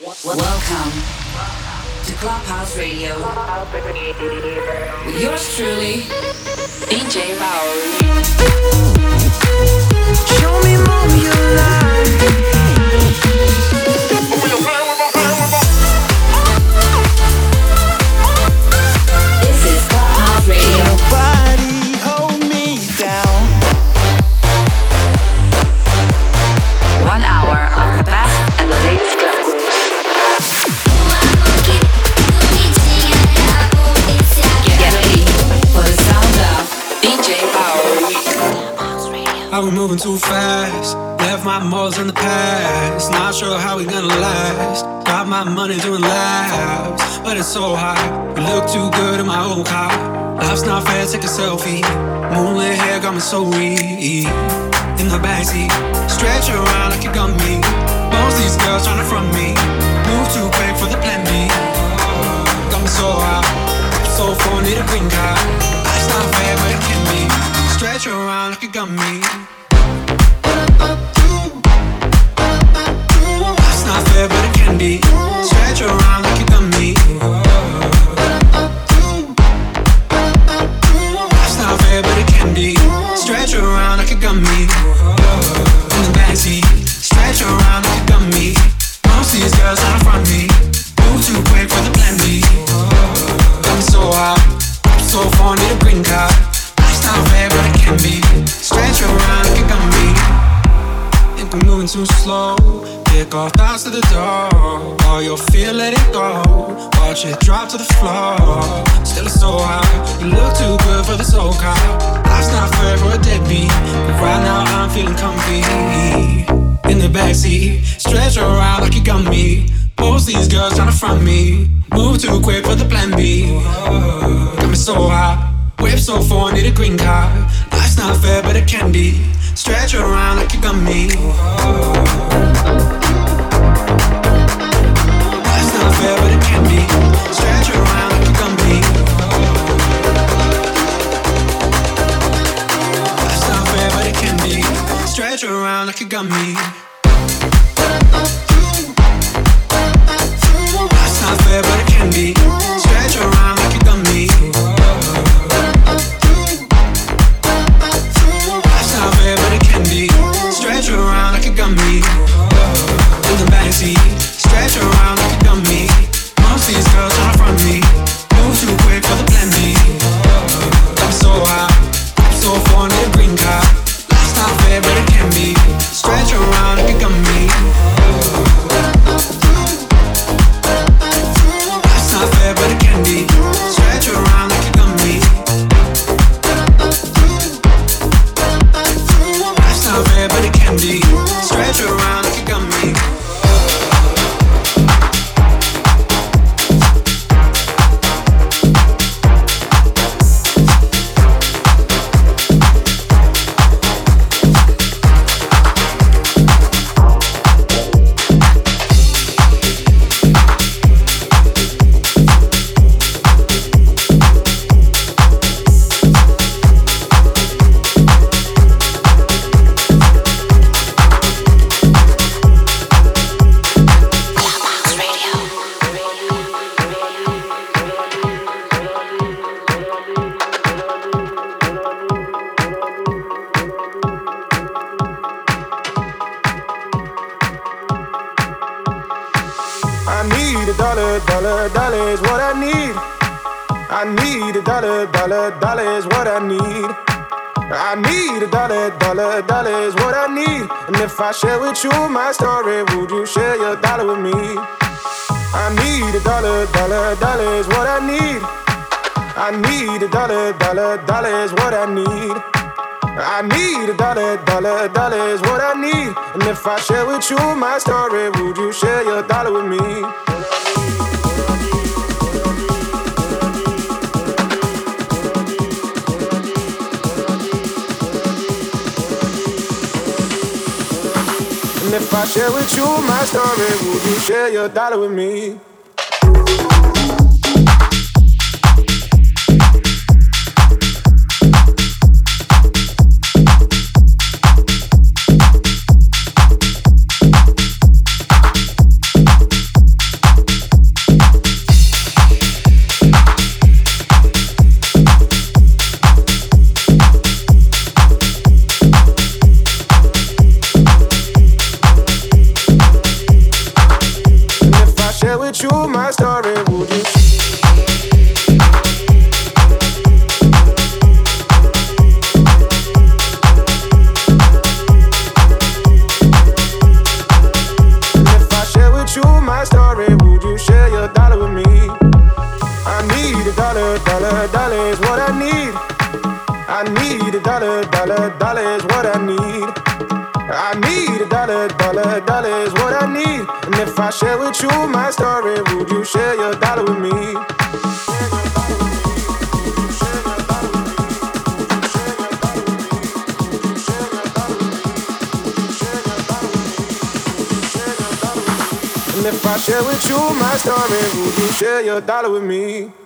Welcome to Clubhouse Radio with yours truly, DJ Maori. Show me more you This too fast. Left my morals in the past. Not sure how we gonna last. Got my money doing laps, but it's so hot. We look too good in my old car. Life's not fair, take a selfie. Moonlit hair got me so weak. In the backseat, stretch around like you got me. Most these girls trying to front me. Move too quick for the plan B. Got me so hot, so phone to green card. Life's not fair, but it can be. Stretch around like you got me. Car. Life's not fair for a deadbeat. But right now I'm feeling comfy. In the backseat, stretch around like you got me. Most these girls tryna front me. Move too quick for the plan B. Got me so hot. Whip so far, need a green card. Life's not fair, but it can be. Stretch around like you got me. Life's not fair, but it can be. Stretch around around like you got me. Life's not fair, but it can be. I need a dollar, dollar, dollar is what I need. And if I share with you my story, would you share your dollar with me? I need a dollar, dollar, dollar is what I need. I need a dollar, dollar, dollar is what I need. I need a dollar, dollar, dollar is what I need. And if I share with you my story, would you share your dollar with me? If I share with you my story, would you share your dollar with me? Dollar with me? I need a dollar, dollar, dollar is what I need. I need a dollar, dollar, dollar is what I need. I need a dollar, dollar, dollar is what I need. And if I share with you my story, would you share your dollar with me? And if I share with you my story, would you share your dollar with me?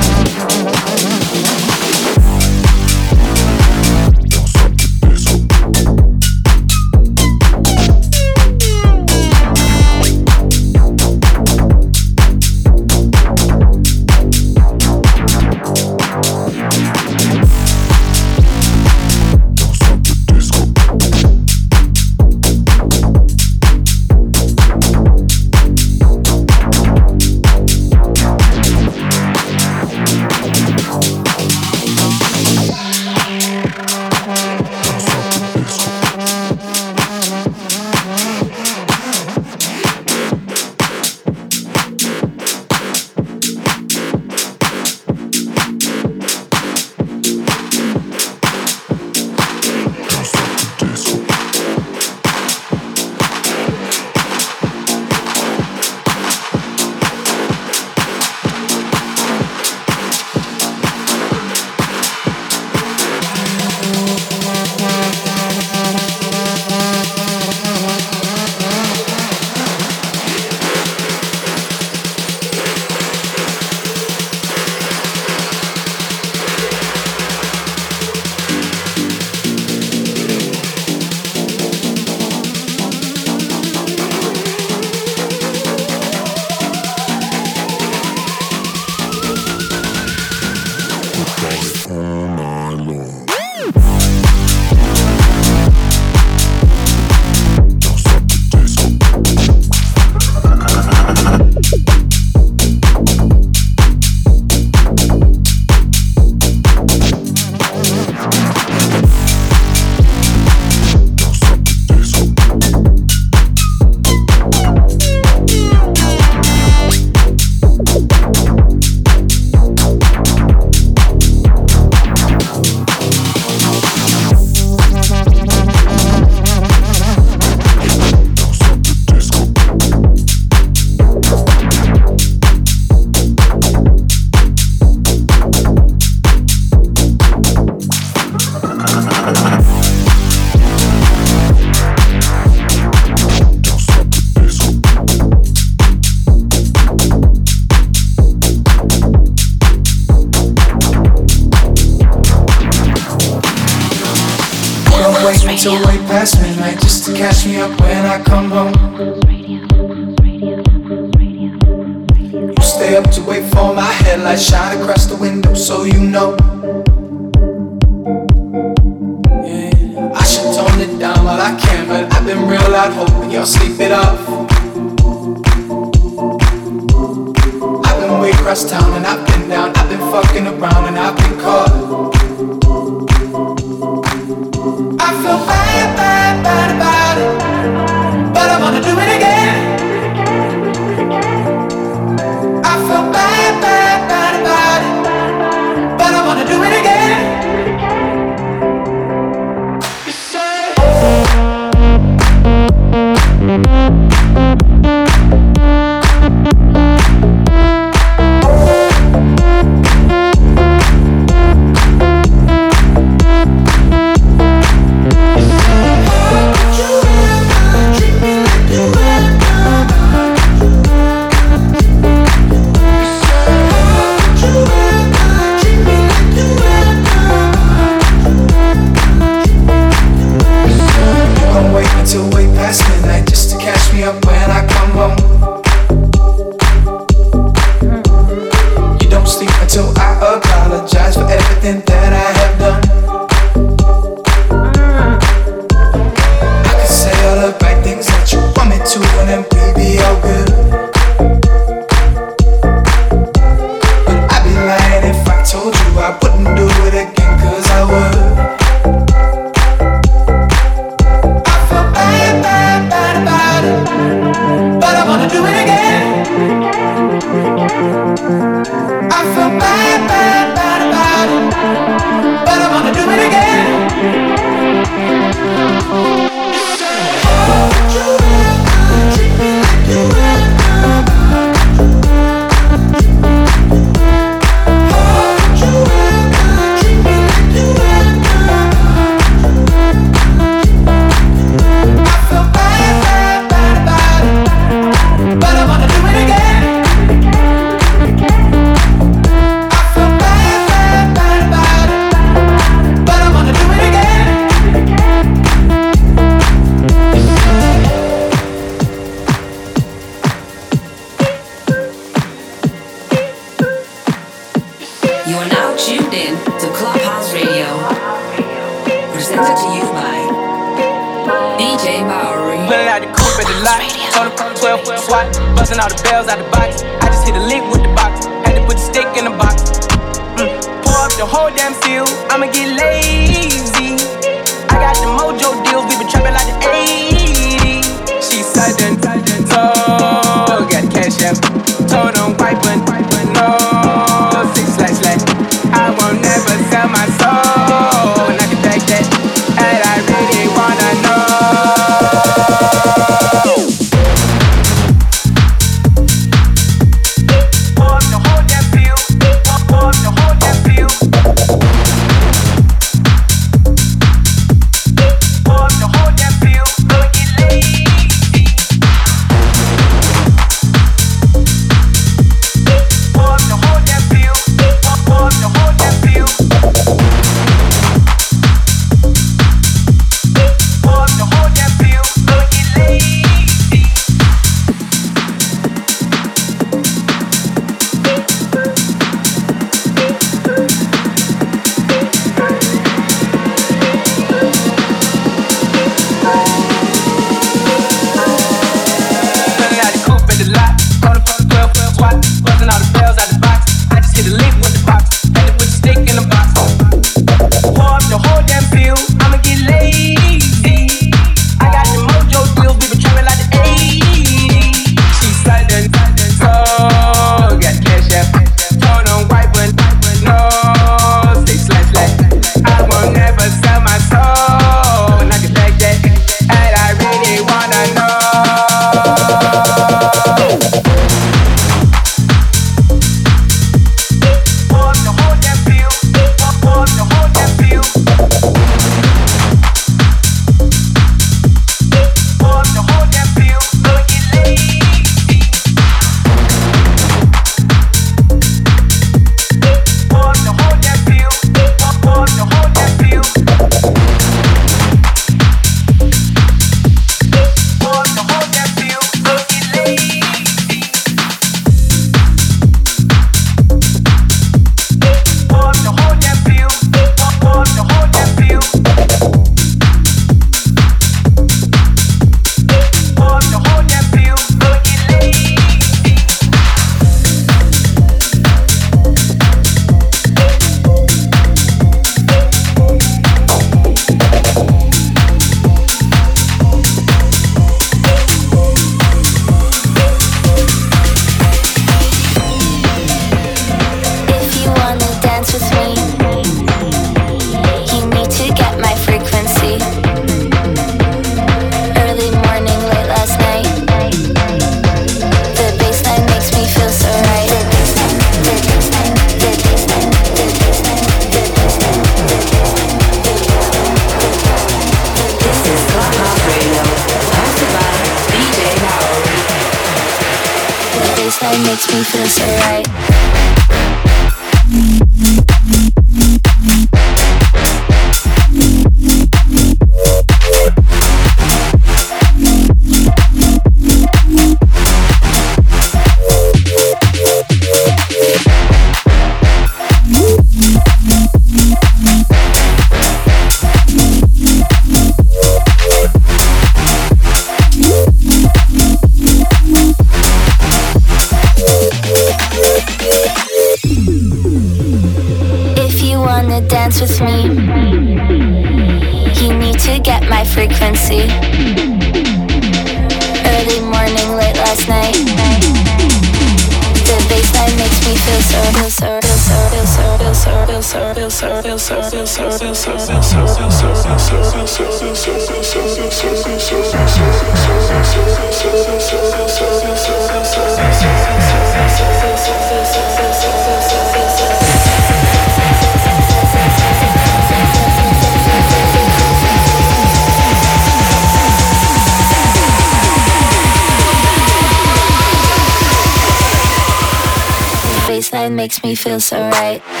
Makes me feel so right.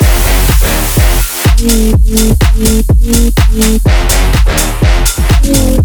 Thank you.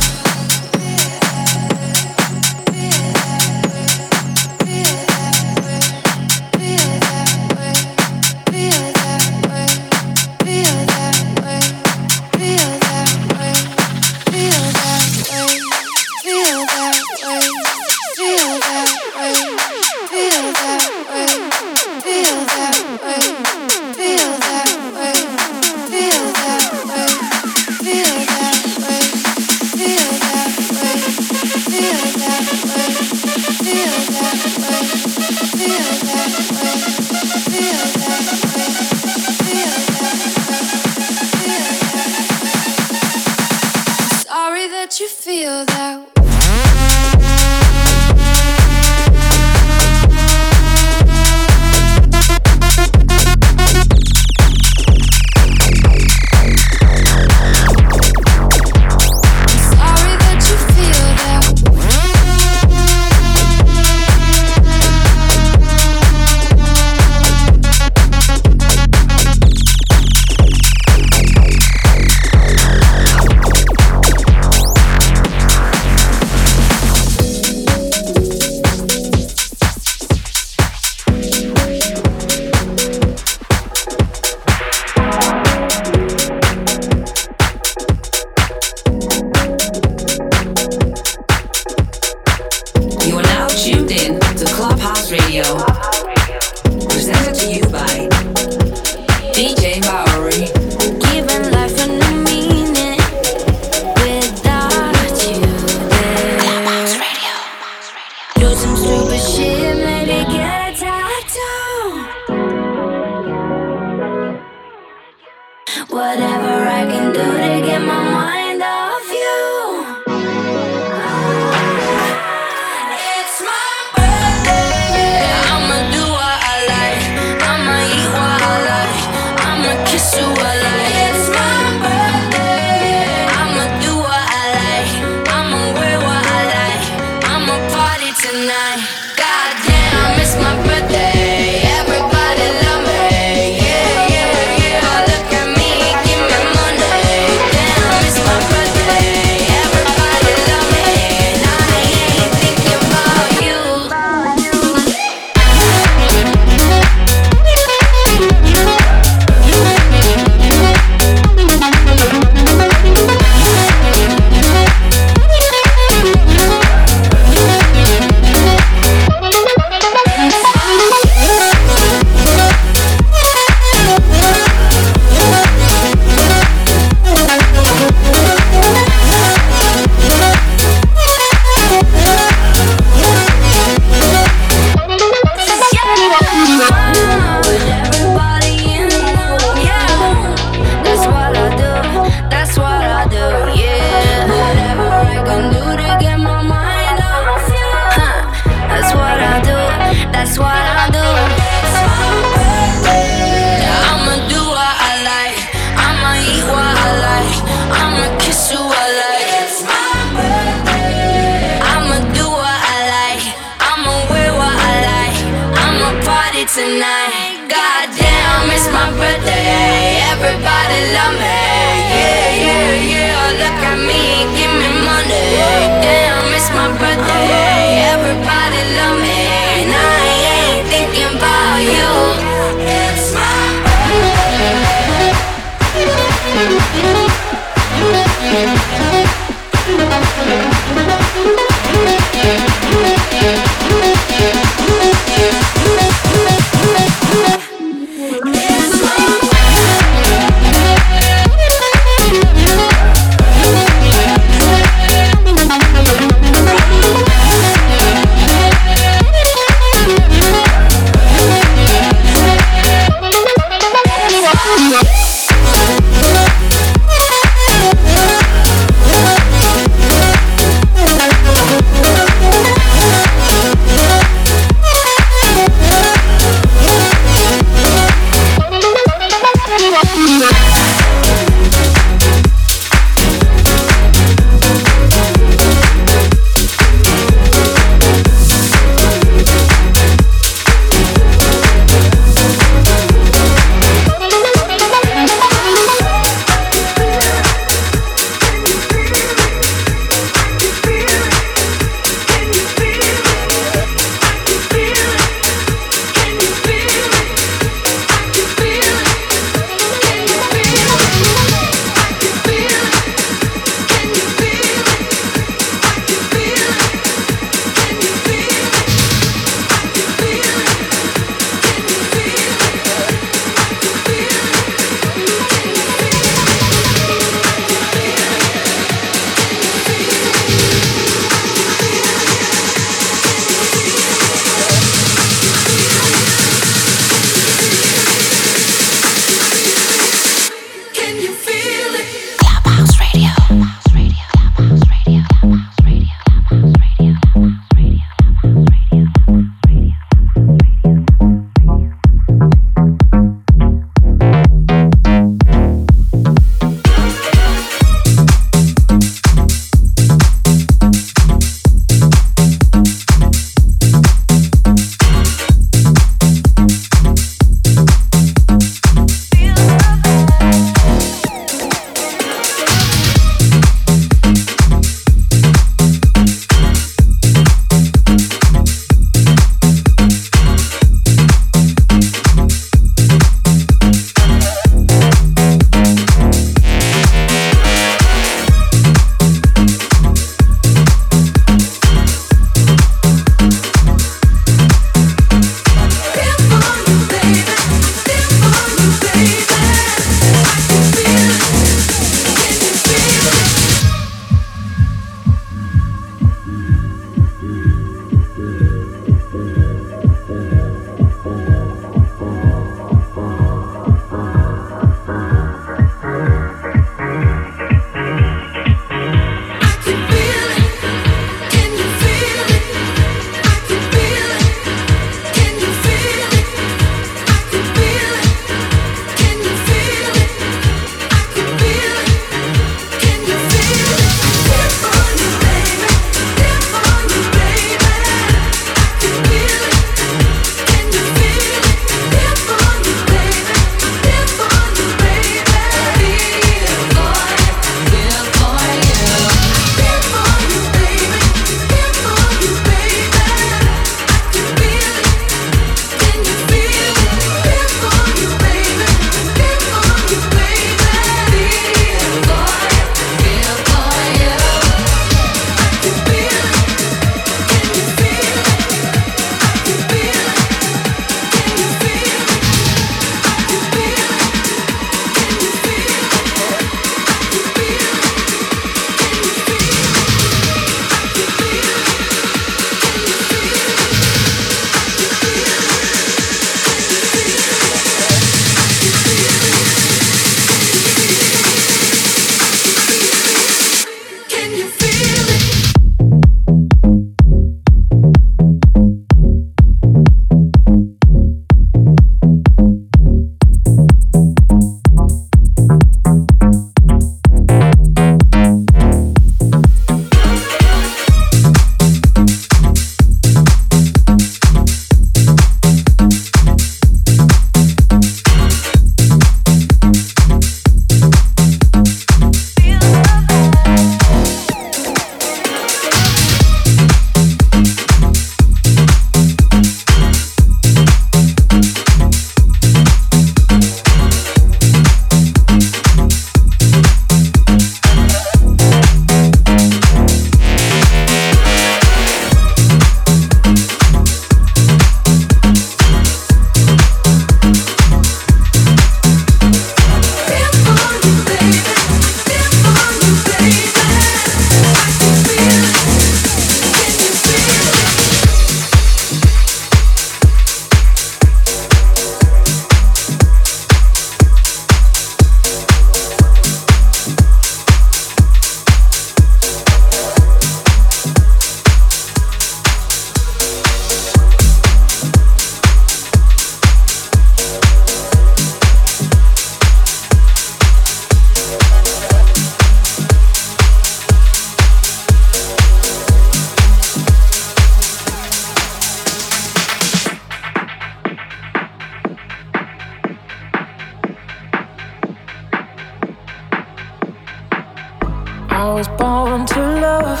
I was born to love,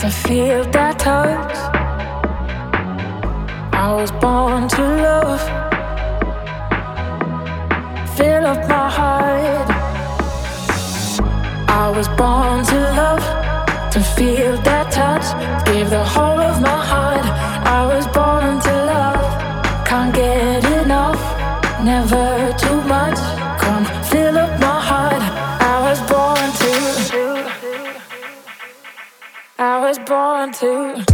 to feel that touch. I was born to love, fill up my heart. I was born to love, to feel that touch, give the whole of my heart. I was born to love, can't get enough, never too Too.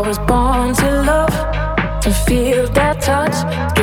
I was born to love, to feel that touch.